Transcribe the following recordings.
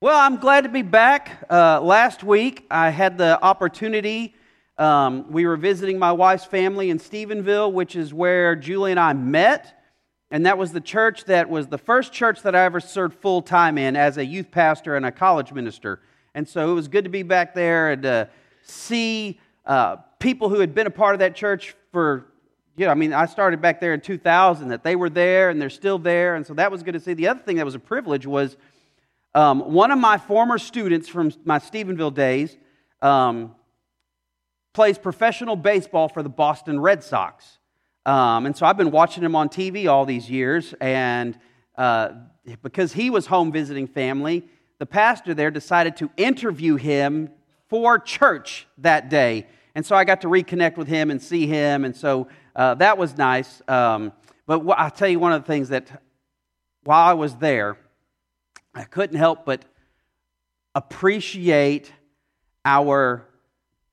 Well, I'm glad to be back. Uh, last week, I had the opportunity. Um, we were visiting my wife's family in Stephenville, which is where Julie and I met. And that was the church that was the first church that I ever served full time in as a youth pastor and a college minister. And so it was good to be back there and uh, see uh, people who had been a part of that church for, you know, I mean, I started back there in 2000, that they were there and they're still there. And so that was good to see. The other thing that was a privilege was um, one of my former students from my Stephenville days um, plays professional baseball for the Boston Red Sox. Um, and so I've been watching him on TV all these years. And uh, because he was home visiting family, the pastor there decided to interview him for church that day. And so I got to reconnect with him and see him. And so uh, that was nice. Um, but I'll tell you one of the things that while I was there, I couldn't help but appreciate our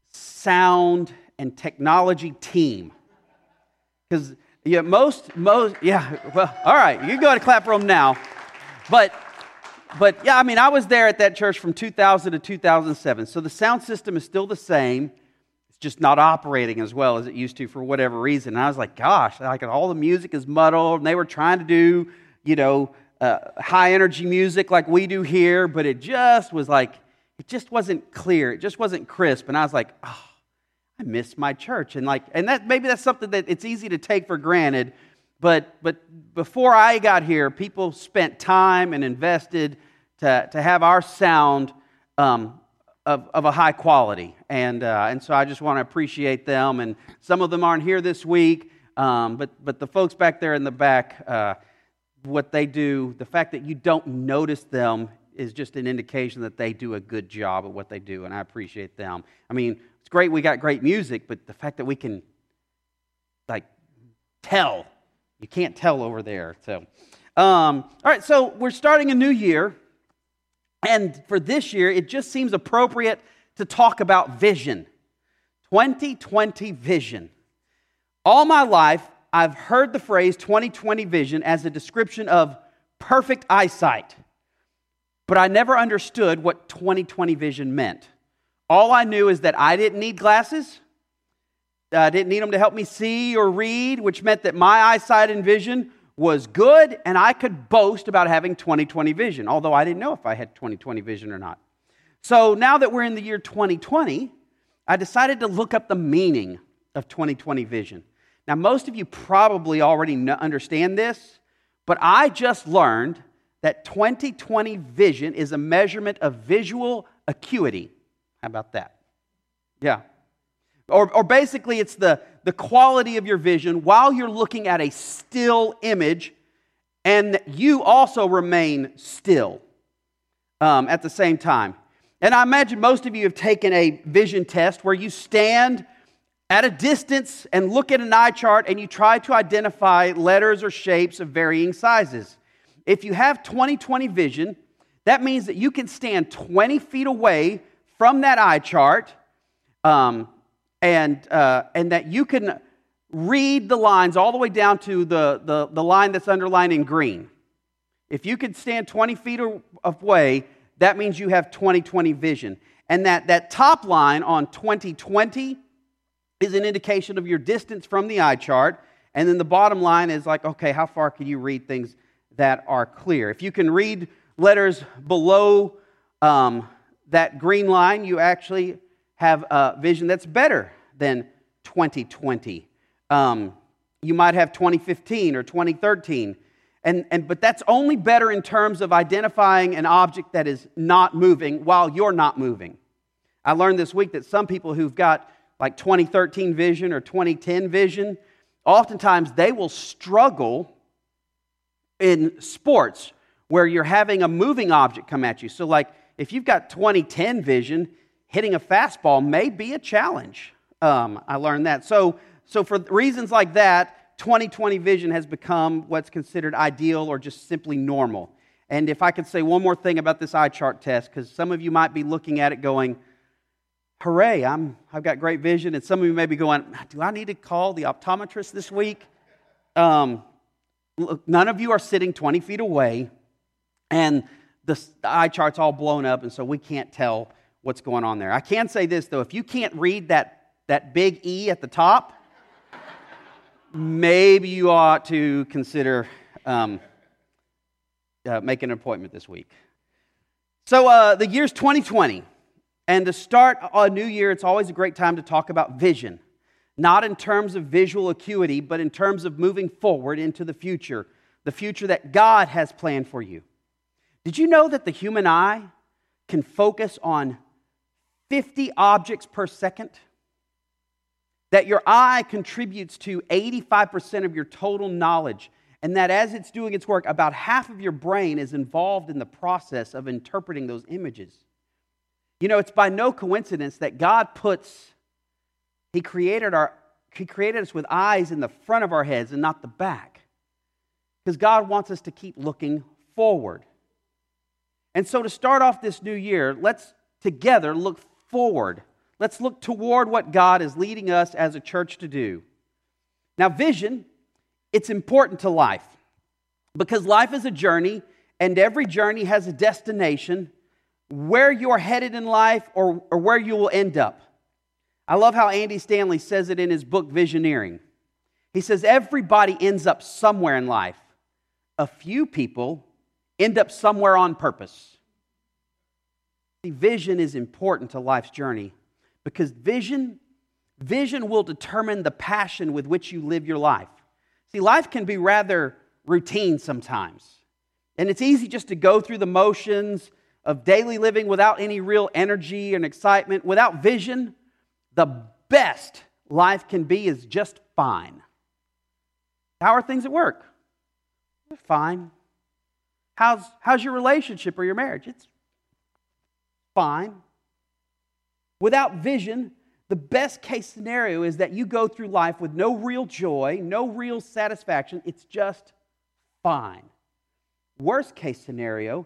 sound and technology team. Because yeah, most, most, yeah, well, all right, you go and clap them now. But, but yeah, I mean, I was there at that church from 2000 to 2007. So the sound system is still the same. It's just not operating as well as it used to for whatever reason. And I was like, gosh, like all the music is muddled. And they were trying to do, you know, uh, high energy music like we do here, but it just was like, it just wasn't clear. It just wasn't crisp. And I was like, oh, I miss my church. And like, and that maybe that's something that it's easy to take for granted. But but before I got here, people spent time and invested to, to have our sound um, of, of a high quality. And, uh, and so I just want to appreciate them. And some of them aren't here this week, um, but, but the folks back there in the back, uh, what they do, the fact that you don't notice them is just an indication that they do a good job at what they do, and I appreciate them. I mean, it's great we got great music, but the fact that we can, like, tell, you can't tell over there. So, um, all right, so we're starting a new year, and for this year, it just seems appropriate to talk about vision 2020 vision. All my life, I've heard the phrase 2020 vision as a description of perfect eyesight, but I never understood what 2020 vision meant. All I knew is that I didn't need glasses. I didn't need them to help me see or read, which meant that my eyesight and vision was good and I could boast about having 2020 vision, although I didn't know if I had 2020 vision or not. So now that we're in the year 2020, I decided to look up the meaning of 2020 vision. Now, most of you probably already understand this, but I just learned that 2020 vision is a measurement of visual acuity. How about that? Yeah. Or, or basically, it's the, the quality of your vision while you're looking at a still image, and you also remain still um, at the same time. And I imagine most of you have taken a vision test where you stand at a distance and look at an eye chart and you try to identify letters or shapes of varying sizes. If you have 20 20 vision, that means that you can stand 20 feet away from that eye chart um, and, uh, and that you can read the lines all the way down to the, the, the line that's underlined in green. If you can stand 20 feet away, that means you have 20 20 vision. And that, that top line on 2020 is an indication of your distance from the eye chart. And then the bottom line is like, okay, how far can you read things that are clear? If you can read letters below um, that green line, you actually have a vision that's better than 2020. Um, you might have 2015 or 2013. And, and, but that's only better in terms of identifying an object that is not moving while you're not moving. I learned this week that some people who've got like 2013 vision or 2010 vision, oftentimes they will struggle in sports where you're having a moving object come at you. So, like if you've got 2010 vision, hitting a fastball may be a challenge. Um, I learned that. So, so for reasons like that, 2020 vision has become what's considered ideal or just simply normal. And if I could say one more thing about this eye chart test, because some of you might be looking at it going, hooray, I'm, I've got great vision. And some of you may be going, do I need to call the optometrist this week? Um, look, none of you are sitting 20 feet away. And the eye chart's all blown up, and so we can't tell what's going on there. I can say this, though if you can't read that, that big E at the top, maybe you ought to consider um, uh, making an appointment this week. So uh, the year's 2020, and to start a new year, it's always a great time to talk about vision. Not in terms of visual acuity, but in terms of moving forward into the future, the future that God has planned for you. Did you know that the human eye can focus on 50 objects per second? That your eye contributes to 85% of your total knowledge, and that as it's doing its work, about half of your brain is involved in the process of interpreting those images. You know, it's by no coincidence that God puts, He created, our, he created us with eyes in the front of our heads and not the back. Because God wants us to keep looking forward. And so, to start off this new year, let's together look forward. Let's look toward what God is leading us as a church to do. Now, vision, it's important to life because life is a journey and every journey has a destination where you're headed in life or, or where you will end up. I love how Andy Stanley says it in his book, Visioneering. He says, Everybody ends up somewhere in life. A few people end up somewhere on purpose. See, vision is important to life's journey because vision, vision will determine the passion with which you live your life. See, life can be rather routine sometimes. And it's easy just to go through the motions of daily living without any real energy and excitement. Without vision, the best life can be is just fine. How are things at work? Fine. How's, how's your relationship or your marriage? It's fine. Without vision, the best case scenario is that you go through life with no real joy, no real satisfaction. It's just fine. Worst case scenario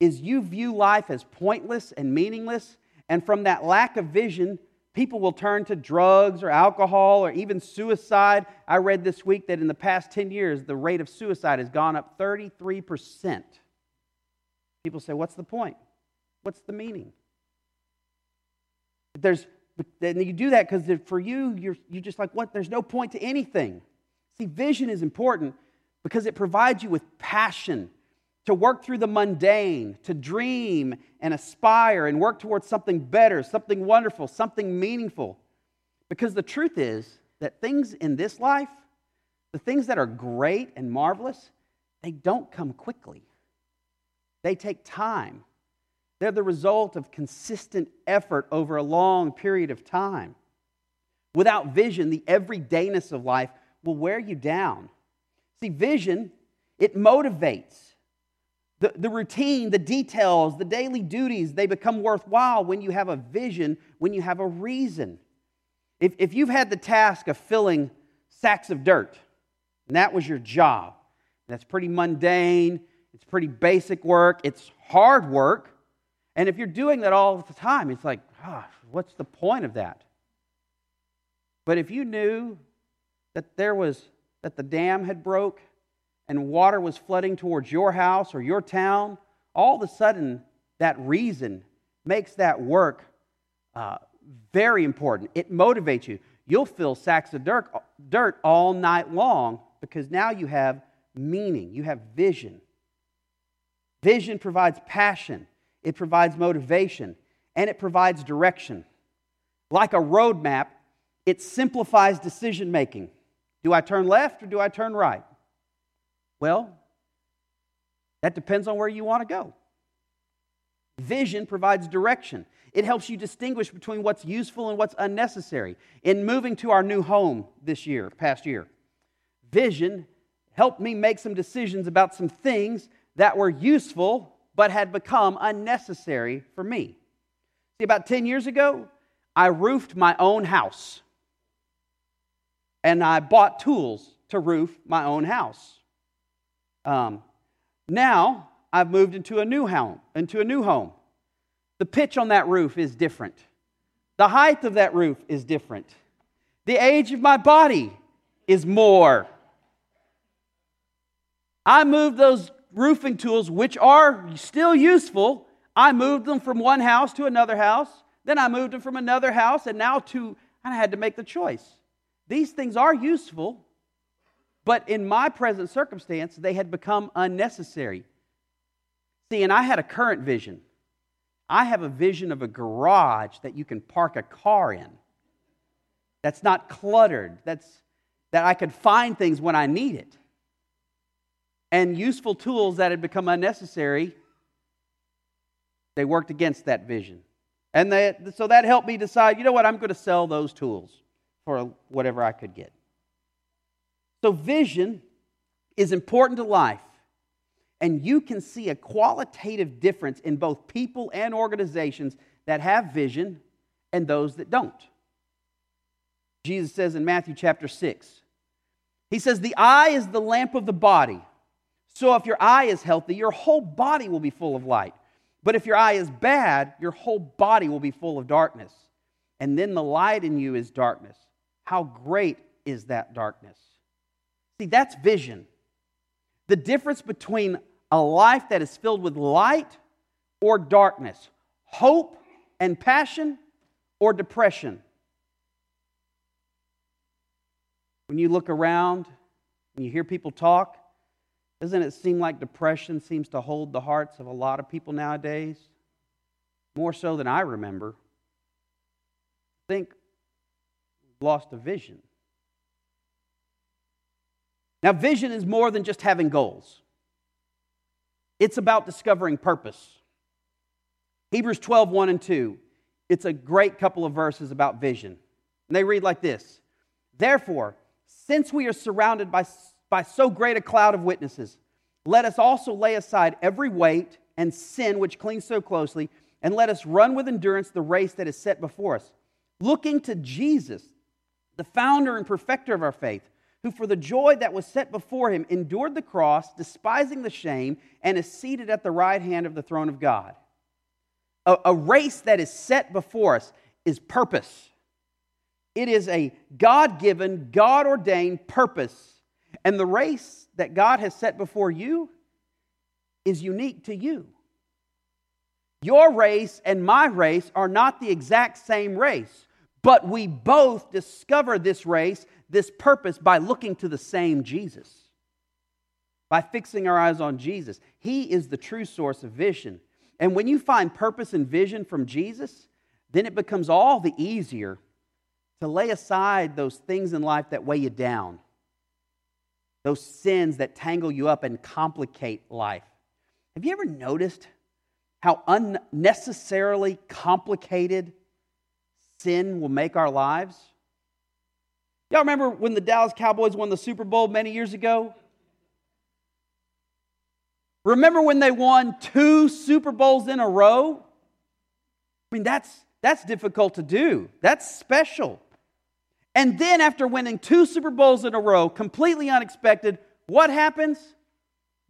is you view life as pointless and meaningless, and from that lack of vision, people will turn to drugs or alcohol or even suicide. I read this week that in the past 10 years, the rate of suicide has gone up 33%. People say, What's the point? What's the meaning? There's, and you do that because for you, you're, you're just like, what? There's no point to anything. See, vision is important because it provides you with passion to work through the mundane, to dream and aspire and work towards something better, something wonderful, something meaningful. Because the truth is that things in this life, the things that are great and marvelous, they don't come quickly. They take time. They're the result of consistent effort over a long period of time. Without vision, the everydayness of life will wear you down. See, vision, it motivates. The, the routine, the details, the daily duties, they become worthwhile when you have a vision, when you have a reason. If, if you've had the task of filling sacks of dirt, and that was your job, that's pretty mundane, it's pretty basic work, it's hard work, and if you're doing that all the time, it's like, oh, what's the point of that? But if you knew that there was that the dam had broke and water was flooding towards your house or your town, all of a sudden that reason makes that work uh, very important. It motivates you. You'll fill sacks of dirt, dirt all night long because now you have meaning, you have vision. Vision provides passion it provides motivation, and it provides direction. Like a roadmap, it simplifies decision making. Do I turn left or do I turn right? Well, that depends on where you want to go. Vision provides direction. It helps you distinguish between what's useful and what's unnecessary. In moving to our new home this year, past year, vision helped me make some decisions about some things that were useful but had become unnecessary for me. See, about 10 years ago, I roofed my own house. And I bought tools to roof my own house. Um, now I've moved into a new home, into a new home. The pitch on that roof is different. The height of that roof is different. The age of my body is more. I moved those roofing tools, which are still useful, I moved them from one house to another house. Then I moved them from another house, and now to, and I had to make the choice. These things are useful, but in my present circumstance, they had become unnecessary. See, and I had a current vision. I have a vision of a garage that you can park a car in. That's not cluttered. That's that I could find things when I need it. And useful tools that had become unnecessary, they worked against that vision. And they, so that helped me decide, you know what, I'm going to sell those tools for whatever I could get. So vision is important to life. And you can see a qualitative difference in both people and organizations that have vision and those that don't. Jesus says in Matthew chapter 6, He says, The eye is the lamp of the body. So if your eye is healthy, your whole body will be full of light. But if your eye is bad, your whole body will be full of darkness. And then the light in you is darkness. How great is that darkness? See, that's vision. The difference between a life that is filled with light or darkness, hope and passion or depression. When you look around and you hear people talk, doesn't it seem like depression seems to hold the hearts of a lot of people nowadays? More so than I remember. I think we've lost a vision. Now, vision is more than just having goals. It's about discovering purpose. Hebrews 12, 1 and 2. It's a great couple of verses about vision. And they read like this Therefore, since we are surrounded by, by so great a cloud of witnesses, let us also lay aside every weight and sin which clings so closely, and let us run with endurance the race that is set before us, looking to Jesus, the founder and perfecter of our faith who for the joy that was set before him endured the cross, despising the shame, and is seated at the right hand of the throne of God. A, a race that is set before us is purpose. It is a God given, God ordained purpose. And the race that God has set before you is unique to you. Your race and my race are not the exact same race, but we both discover this race this purpose by looking to the same Jesus, by fixing our eyes on Jesus. He is the true source of vision. And when you find purpose and vision from Jesus, then it becomes all the easier to lay aside those things in life that weigh you down, those sins that tangle you up and complicate life. Have you ever noticed how unnecessarily complicated sin will make our lives? Y'all remember when the Dallas Cowboys won the Super Bowl many years ago? Remember when they won two Super Bowls in a row? I mean, that's, that's difficult to do. That's special. And then, after winning two Super Bowls in a row, completely unexpected, what happens?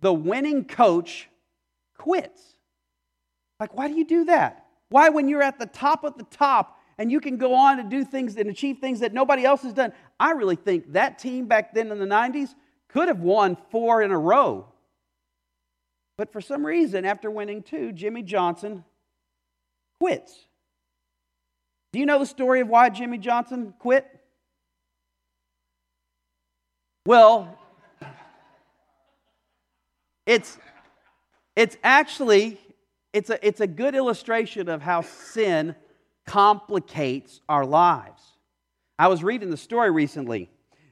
The winning coach quits. Like, why do you do that? Why, when you're at the top of the top, and you can go on and do things and achieve things that nobody else has done. I really think that team back then in the 90s could have won four in a row. But for some reason, after winning two, Jimmy Johnson quits. Do you know the story of why Jimmy Johnson quit? Well, it's, it's actually it's a, it's a good illustration of how sin complicates our lives. I was reading the story recently.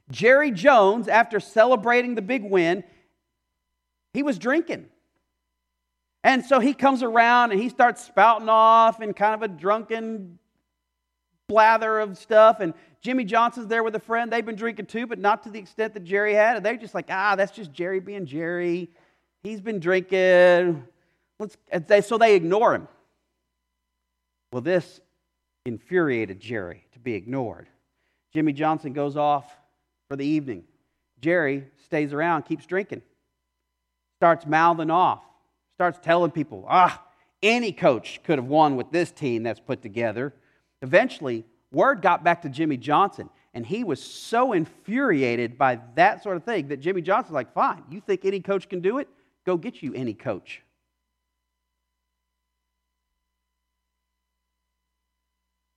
Jerry Jones, after celebrating the big win, he was drinking. And so he comes around and he starts spouting off in kind of a drunken blather of stuff. And Jimmy Johnson's there with a friend. They've been drinking too, but not to the extent that Jerry had. And they're just like, ah, that's just Jerry being Jerry. He's been drinking. Let's, so they ignore him. Well, this infuriated Jerry to be ignored. Jimmy Johnson goes off for the evening. Jerry stays around, keeps drinking, starts mouthing off, starts telling people, ah, any coach could have won with this team that's put together. Eventually, word got back to Jimmy Johnson, and he was so infuriated by that sort of thing that Jimmy Johnson's like, fine, you think any coach can do it? go get you any coach.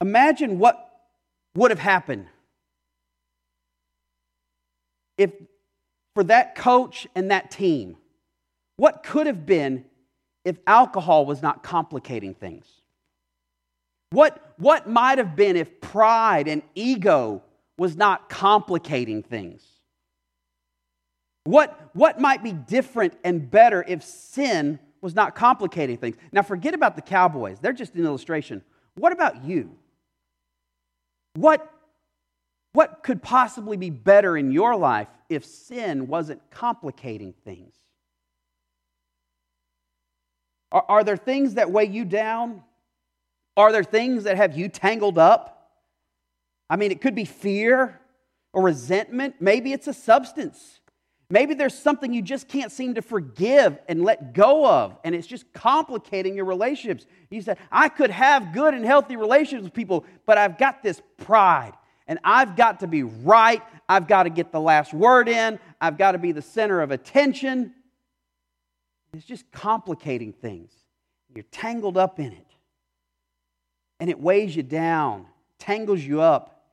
Imagine what would have happened if for that coach and that team, what could have been if alcohol was not complicating things? What, what might have been if pride and ego was not complicating things? What, what might be different and better if sin was not complicating things? Now, forget about the Cowboys, they're just an illustration. What about you? What, what could possibly be better in your life if sin wasn't complicating things? Are, are there things that weigh you down? Are there things that have you tangled up? I mean, it could be fear or resentment. Maybe it's a substance. Maybe there's something you just can't seem to forgive and let go of, and it's just complicating your relationships. You said, I could have good and healthy relationships with people, but I've got this pride, and I've got to be right. I've got to get the last word in. I've got to be the center of attention. It's just complicating things. You're tangled up in it, and it weighs you down, tangles you up,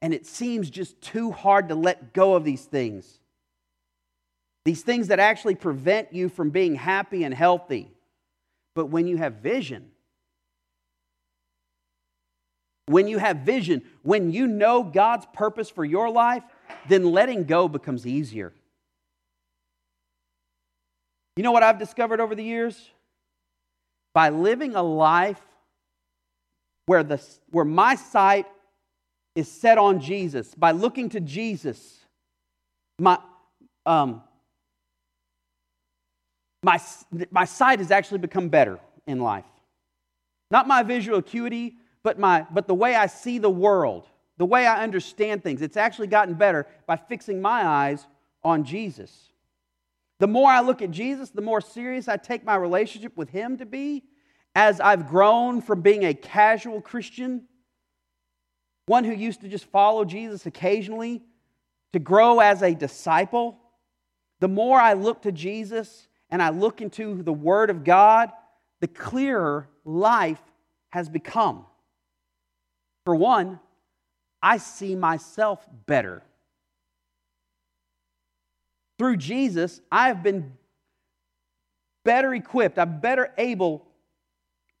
and it seems just too hard to let go of these things. These things that actually prevent you from being happy and healthy. But when you have vision, when you have vision, when you know God's purpose for your life, then letting go becomes easier. You know what I've discovered over the years? By living a life where, the, where my sight is set on Jesus, by looking to Jesus, my, um, my, my sight has actually become better in life. Not my visual acuity, but, my, but the way I see the world, the way I understand things. It's actually gotten better by fixing my eyes on Jesus. The more I look at Jesus, the more serious I take my relationship with Him to be. As I've grown from being a casual Christian, one who used to just follow Jesus occasionally, to grow as a disciple, the more I look to Jesus and I look into the Word of God, the clearer life has become. For one, I see myself better. Through Jesus, I have been better equipped, I'm better able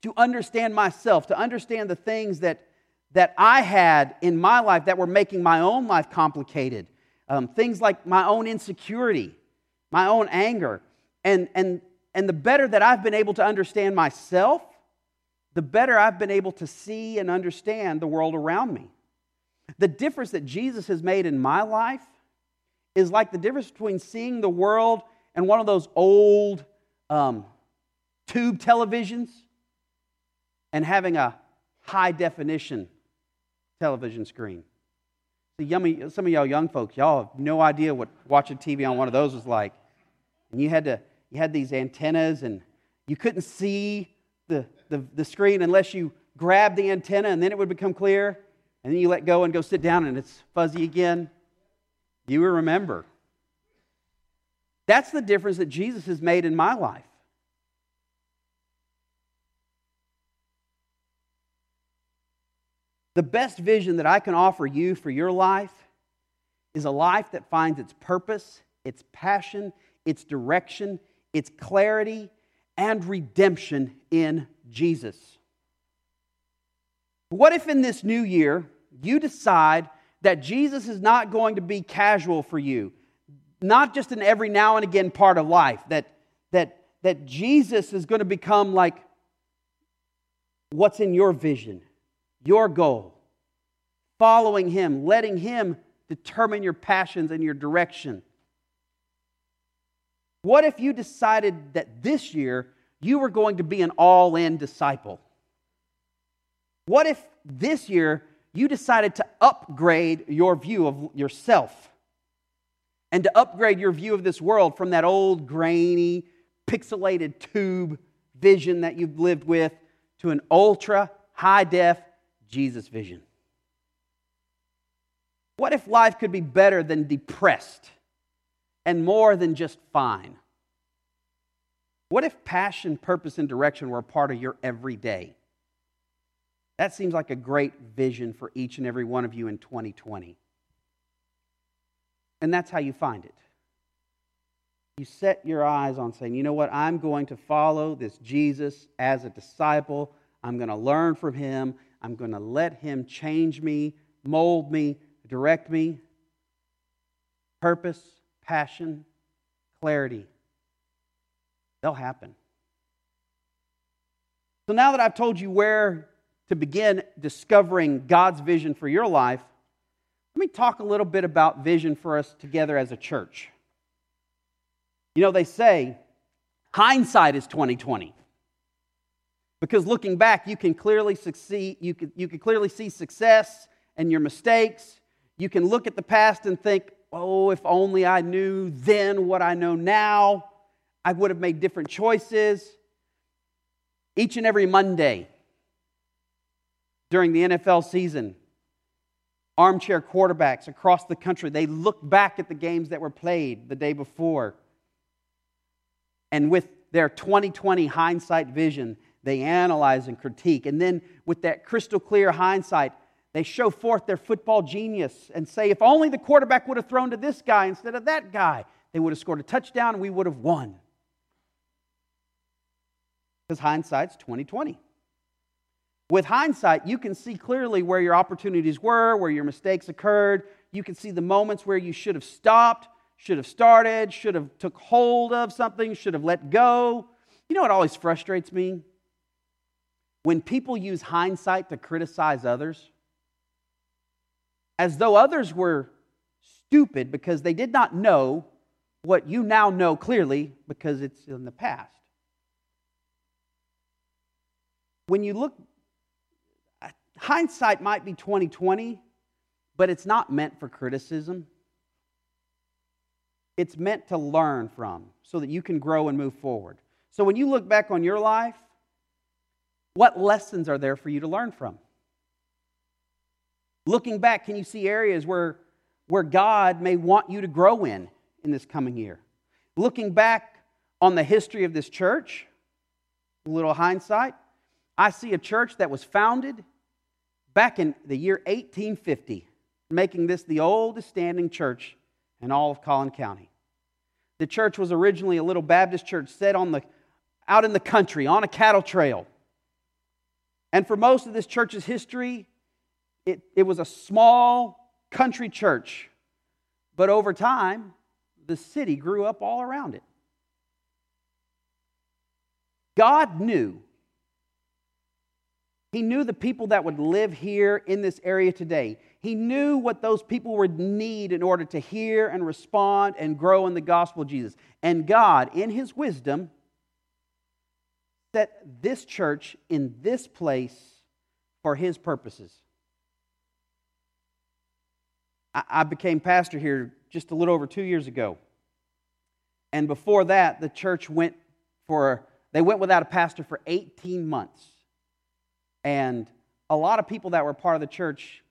to understand myself, to understand the things that, that I had in my life that were making my own life complicated. Um, things like my own insecurity, my own anger, and, and, and the better that I've been able to understand myself, the better I've been able to see and understand the world around me. The difference that Jesus has made in my life is like the difference between seeing the world and one of those old um, tube televisions and having a high definition television screen. See, yummy, some of y'all young folks, y'all have no idea what watching TV on one of those was like. And you had to you had these antennas and you couldn't see the, the, the screen unless you grabbed the antenna and then it would become clear. And then you let go and go sit down and it's fuzzy again. You will remember. That's the difference that Jesus has made in my life. The best vision that I can offer you for your life is a life that finds its purpose, its passion, its direction, its clarity and redemption in Jesus. What if in this new year you decide that Jesus is not going to be casual for you, not just an every now and again part of life, that, that, that Jesus is going to become like what's in your vision, your goal, following Him, letting Him determine your passions and your direction. What if you decided that this year you were going to be an all in disciple? What if this year you decided to upgrade your view of yourself and to upgrade your view of this world from that old, grainy, pixelated tube vision that you've lived with to an ultra high def Jesus vision? What if life could be better than depressed? And more than just fine. What if passion, purpose, and direction were a part of your everyday? That seems like a great vision for each and every one of you in 2020. And that's how you find it. You set your eyes on saying, you know what, I'm going to follow this Jesus as a disciple. I'm going to learn from him. I'm going to let him change me, mold me, direct me. Purpose, passion, clarity. They'll happen. So now that I've told you where to begin discovering God's vision for your life, let me talk a little bit about vision for us together as a church. You know, they say hindsight is 2020. Because looking back, you can clearly succeed, you can, you can clearly see success and your mistakes. You can look at the past and think, oh, if only I knew then what I know now, I would have made different choices. Each and every Monday during the NFL season, armchair quarterbacks across the country, they look back at the games that were played the day before. And with their 2020 hindsight vision, they analyze and critique. And then, with that crystal clear hindsight, they show forth their football genius and say, if only the quarterback would have thrown to this guy instead of that guy, they would have scored a touchdown and we would have won. Because hindsight's 2020. With hindsight, you can see clearly where your opportunities were, where your mistakes occurred. You can see the moments where you should have stopped, should have started, should have took hold of something, should have let go. You know what always frustrates me? When people use hindsight to criticize others, as though others were stupid because they did not know what you now know clearly because it's in the past. When you look hindsight might be 2020, but it's not meant for criticism. It's meant to learn from so that you can grow and move forward. So when you look back on your life, what lessons are there for you to learn from? Looking back, can you see areas where, where God may want you to grow in in this coming year? Looking back on the history of this church, a little hindsight, I see a church that was founded back in the year 1850, making this the oldest standing church in all of Collin County. The church was originally a little Baptist church set on the, out in the country on a cattle trail. And for most of this church's history, it, it was a small country church. But over time, the city grew up all around it. God knew he knew the people that would live here in this area today. He knew what those people would need in order to hear and respond and grow in the gospel of Jesus. And God, in His wisdom, set this church in this place for His purposes. I became pastor here just a little over two years ago. And before that, the church went for, they went without a pastor for 18 months. And a lot of people that were part of the church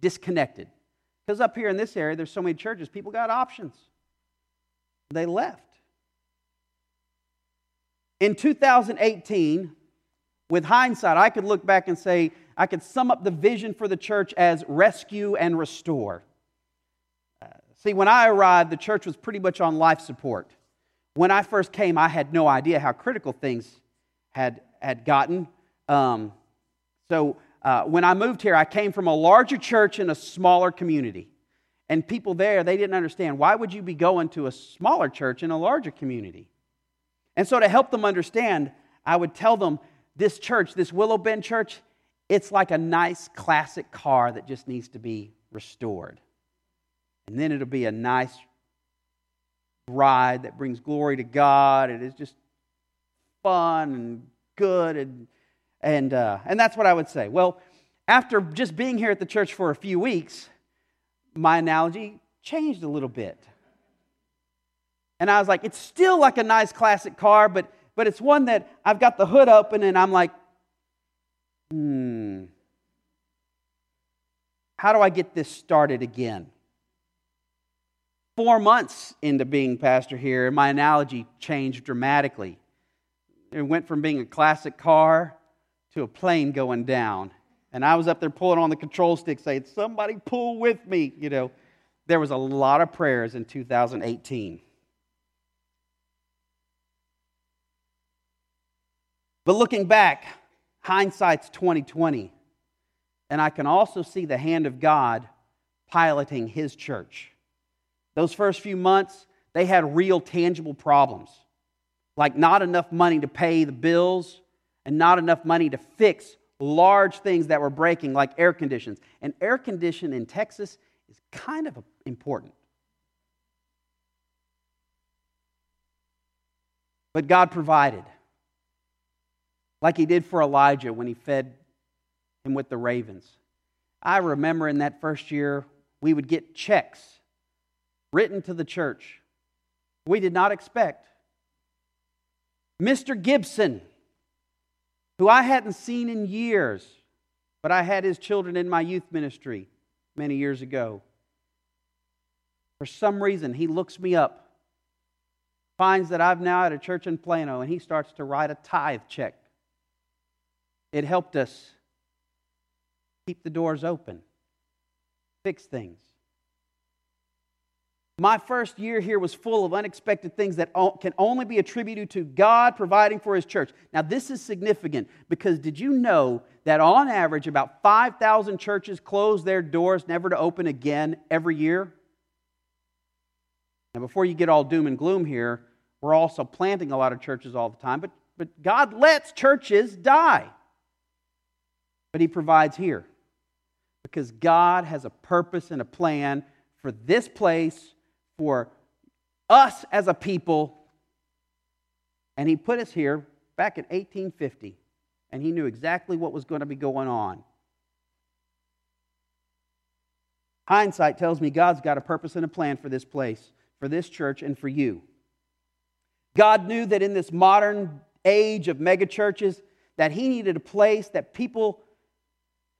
disconnected. Because up here in this area, there's so many churches, people got options. They left. In 2018, with hindsight, I could look back and say, I could sum up the vision for the church as rescue and restore. See, when I arrived, the church was pretty much on life support. When I first came, I had no idea how critical things had, had gotten. Um, so uh, when I moved here, I came from a larger church in a smaller community. And people there, they didn't understand why would you be going to a smaller church in a larger community? And so to help them understand, I would tell them this church, this Willow Bend church, it's like a nice classic car that just needs to be restored. And then it'll be a nice ride that brings glory to God. It is just fun and good and and, uh, and that's what I would say. Well, after just being here at the church for a few weeks, my analogy changed a little bit. And I was like, it's still like a nice classic car, but, but it's one that I've got the hood open and I'm like, hmm, how do I get this started again? Four months into being pastor here, my analogy changed dramatically. it went from being a classic car to a plane going down. And I was up there pulling on the control stick saying, Somebody pull with me. You know, there was a lot of prayers in 2018. But looking back, hindsight's 2020. And I can also see the hand of God piloting his church. Those first few months, they had real tangible problems, like not enough money to pay the bills and not enough money to fix large things that were breaking, like air conditions. And air condition in Texas is kind of important. But God provided, like He did for Elijah when He fed him with the ravens. I remember in that first year, we would get checks written to the church we did not expect. Mr. Gibson, who I hadn't seen in years, but I had his children in my youth ministry many years ago. For some reason, he looks me up, finds that I'm now at a church in Plano, and he starts to write a tithe check. It helped us keep the doors open, fix things. My first year here was full of unexpected things that can only be attributed to God providing for His church. Now, this is significant because did you know that on average, about 5,000 churches close their doors never to open again every year? Now, before you get all doom and gloom here, we're also planting a lot of churches all the time, but, but God lets churches die. But He provides here because God has a purpose and a plan for this place for us as a people. And he put us here back in 1850, and he knew exactly what was going to be going on. Hindsight tells me God's got a purpose and a plan for this place, for this church, and for you. God knew that in this modern age of megachurches, that he needed a place that people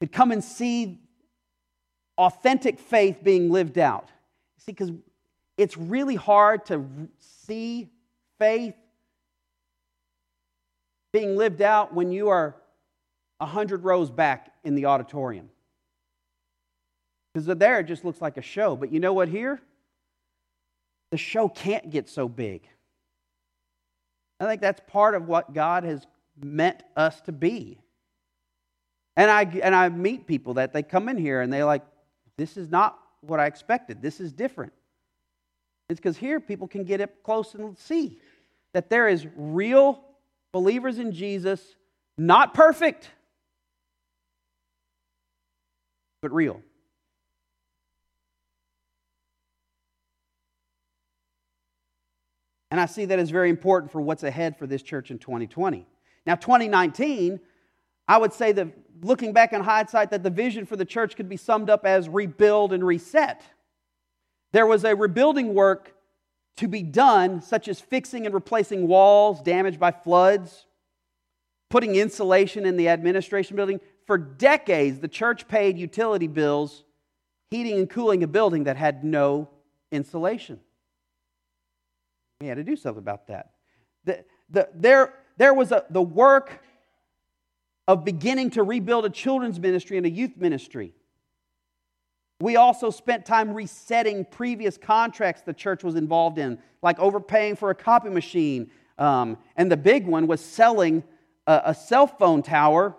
could come and see authentic faith being lived out. See, because it's really hard to see faith being lived out when you are a hundred rows back in the auditorium. Because there it just looks like a show. But you know what, here? The show can't get so big. I think that's part of what God has meant us to be. And I, and I meet people that they come in here and they're like, this is not what I expected. This is different. It's because here people can get up close and see that there is real believers in Jesus, not perfect, but real. And I see that as very important for what's ahead for this church in 2020. Now, 2019, I would say that looking back in hindsight, that the vision for the church could be summed up as rebuild and reset. There was a rebuilding work to be done, such as fixing and replacing walls damaged by floods, putting insulation in the administration building. For decades, the church paid utility bills heating and cooling a building that had no insulation. We had to do something about that. The, the, there, there was a, the work of beginning to rebuild a children's ministry and a youth ministry. We also spent time resetting previous contracts the church was involved in, like overpaying for a copy machine. Um, and the big one was selling a, a cell phone tower,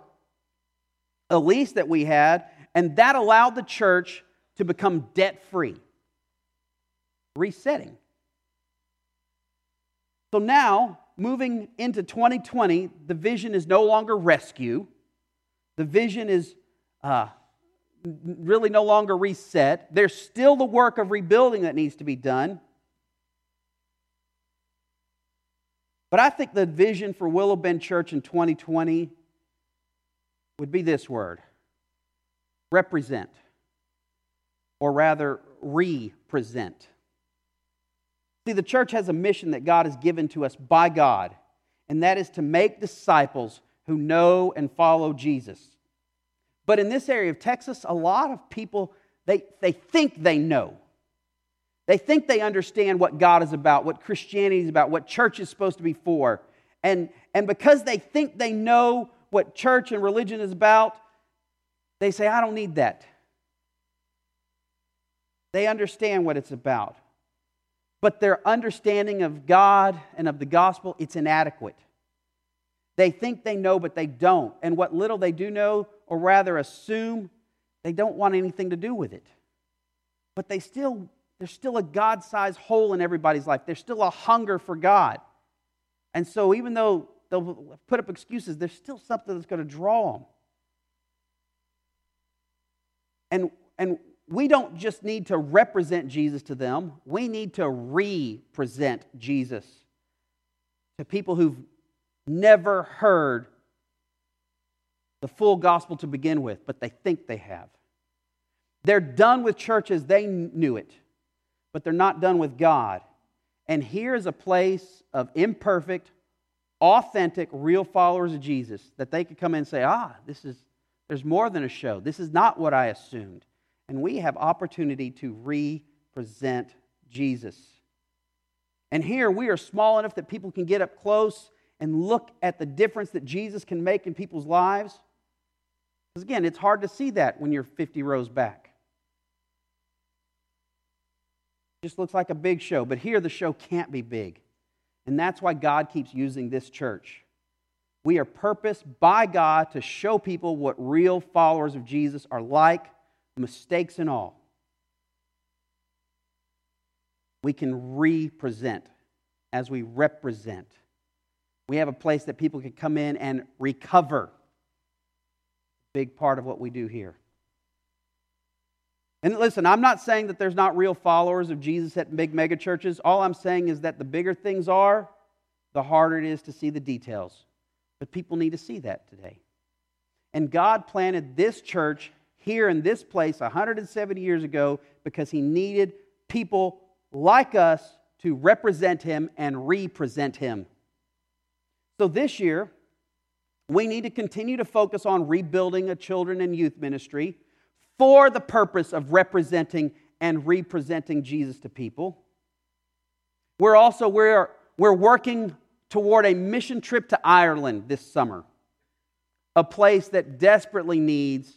a lease that we had, and that allowed the church to become debt free. Resetting. So now, moving into 2020, the vision is no longer rescue. The vision is uh, really no longer reset. There's still the work of rebuilding that needs to be done. But I think the vision for Willow Bend Church in 2020 would be this word represent, or rather, represent. See, the church has a mission that God has given to us by God, and that is to make disciples who know and follow Jesus. But in this area of Texas, a lot of people, they, they think they know. They think they understand what God is about, what Christianity is about, what church is supposed to be for. And, and because they think they know what church and religion is about, they say, I don't need that. They understand what it's about. But their understanding of God and of the gospel, it's inadequate. They think they know, but they don't. And what little they do know, or rather assume, they don't want anything to do with it. But they still, there's still a God sized hole in everybody's life. There's still a hunger for God. And so even though they'll put up excuses, there's still something that's going to draw them. And, and we don't just need to represent Jesus to them, we need to represent Jesus to people who've never heard the full gospel to begin with, but they think they have. They're done with churches, they knew it, but they're not done with God. And here is a place of imperfect, authentic, real followers of Jesus that they could come in and say, ah, this is, there's more than a show. This is not what I assumed. And we have opportunity to represent Jesus. And here we are small enough that people can get up close and look at the difference that Jesus can make in people's lives. Because again, it's hard to see that when you're 50 rows back. It just looks like a big show, but here the show can't be big. And that's why God keeps using this church. We are purposed by God to show people what real followers of Jesus are like, mistakes and all. We can represent as we represent. We have a place that people can come in and recover. Big part of what we do here. And listen, I'm not saying that there's not real followers of Jesus at big mega churches. All I'm saying is that the bigger things are, the harder it is to see the details. But people need to see that today. And God planted this church here in this place 170 years ago because He needed people like us to represent Him and represent Him. So this year, we need to continue to focus on rebuilding a children and youth ministry for the purpose of representing and representing Jesus to people. We're also we're, we're working toward a mission trip to Ireland this summer, a place that desperately needs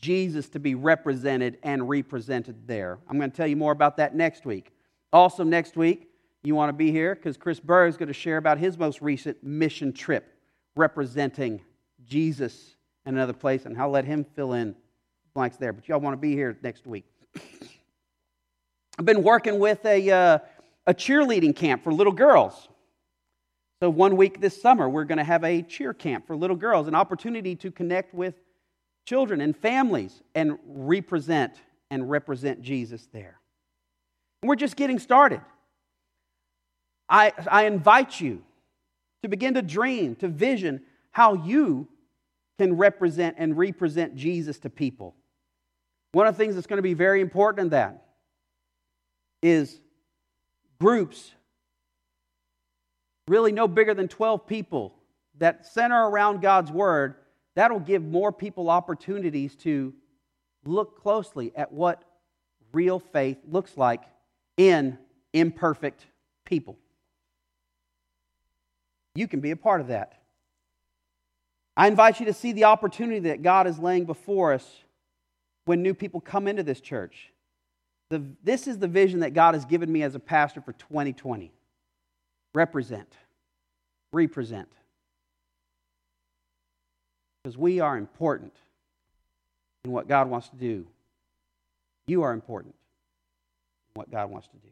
Jesus to be represented and represented there. I'm going to tell you more about that next week. Also, next week, you want to be here because Chris Burr is going to share about his most recent mission trip representing Jesus in another place, and I'll let him fill in blanks there. But y'all want to be here next week. I've been working with a, uh, a cheerleading camp for little girls. So, one week this summer, we're going to have a cheer camp for little girls, an opportunity to connect with children and families and represent and represent Jesus there. And we're just getting started. I, I invite you to begin to dream, to vision how you can represent and represent Jesus to people. One of the things that's going to be very important in that is groups, really no bigger than 12 people, that center around God's Word. That'll give more people opportunities to look closely at what real faith looks like in imperfect people. You can be a part of that. I invite you to see the opportunity that God is laying before us when new people come into this church. The, this is the vision that God has given me as a pastor for 2020 represent, represent. Because we are important in what God wants to do. You are important in what God wants to do.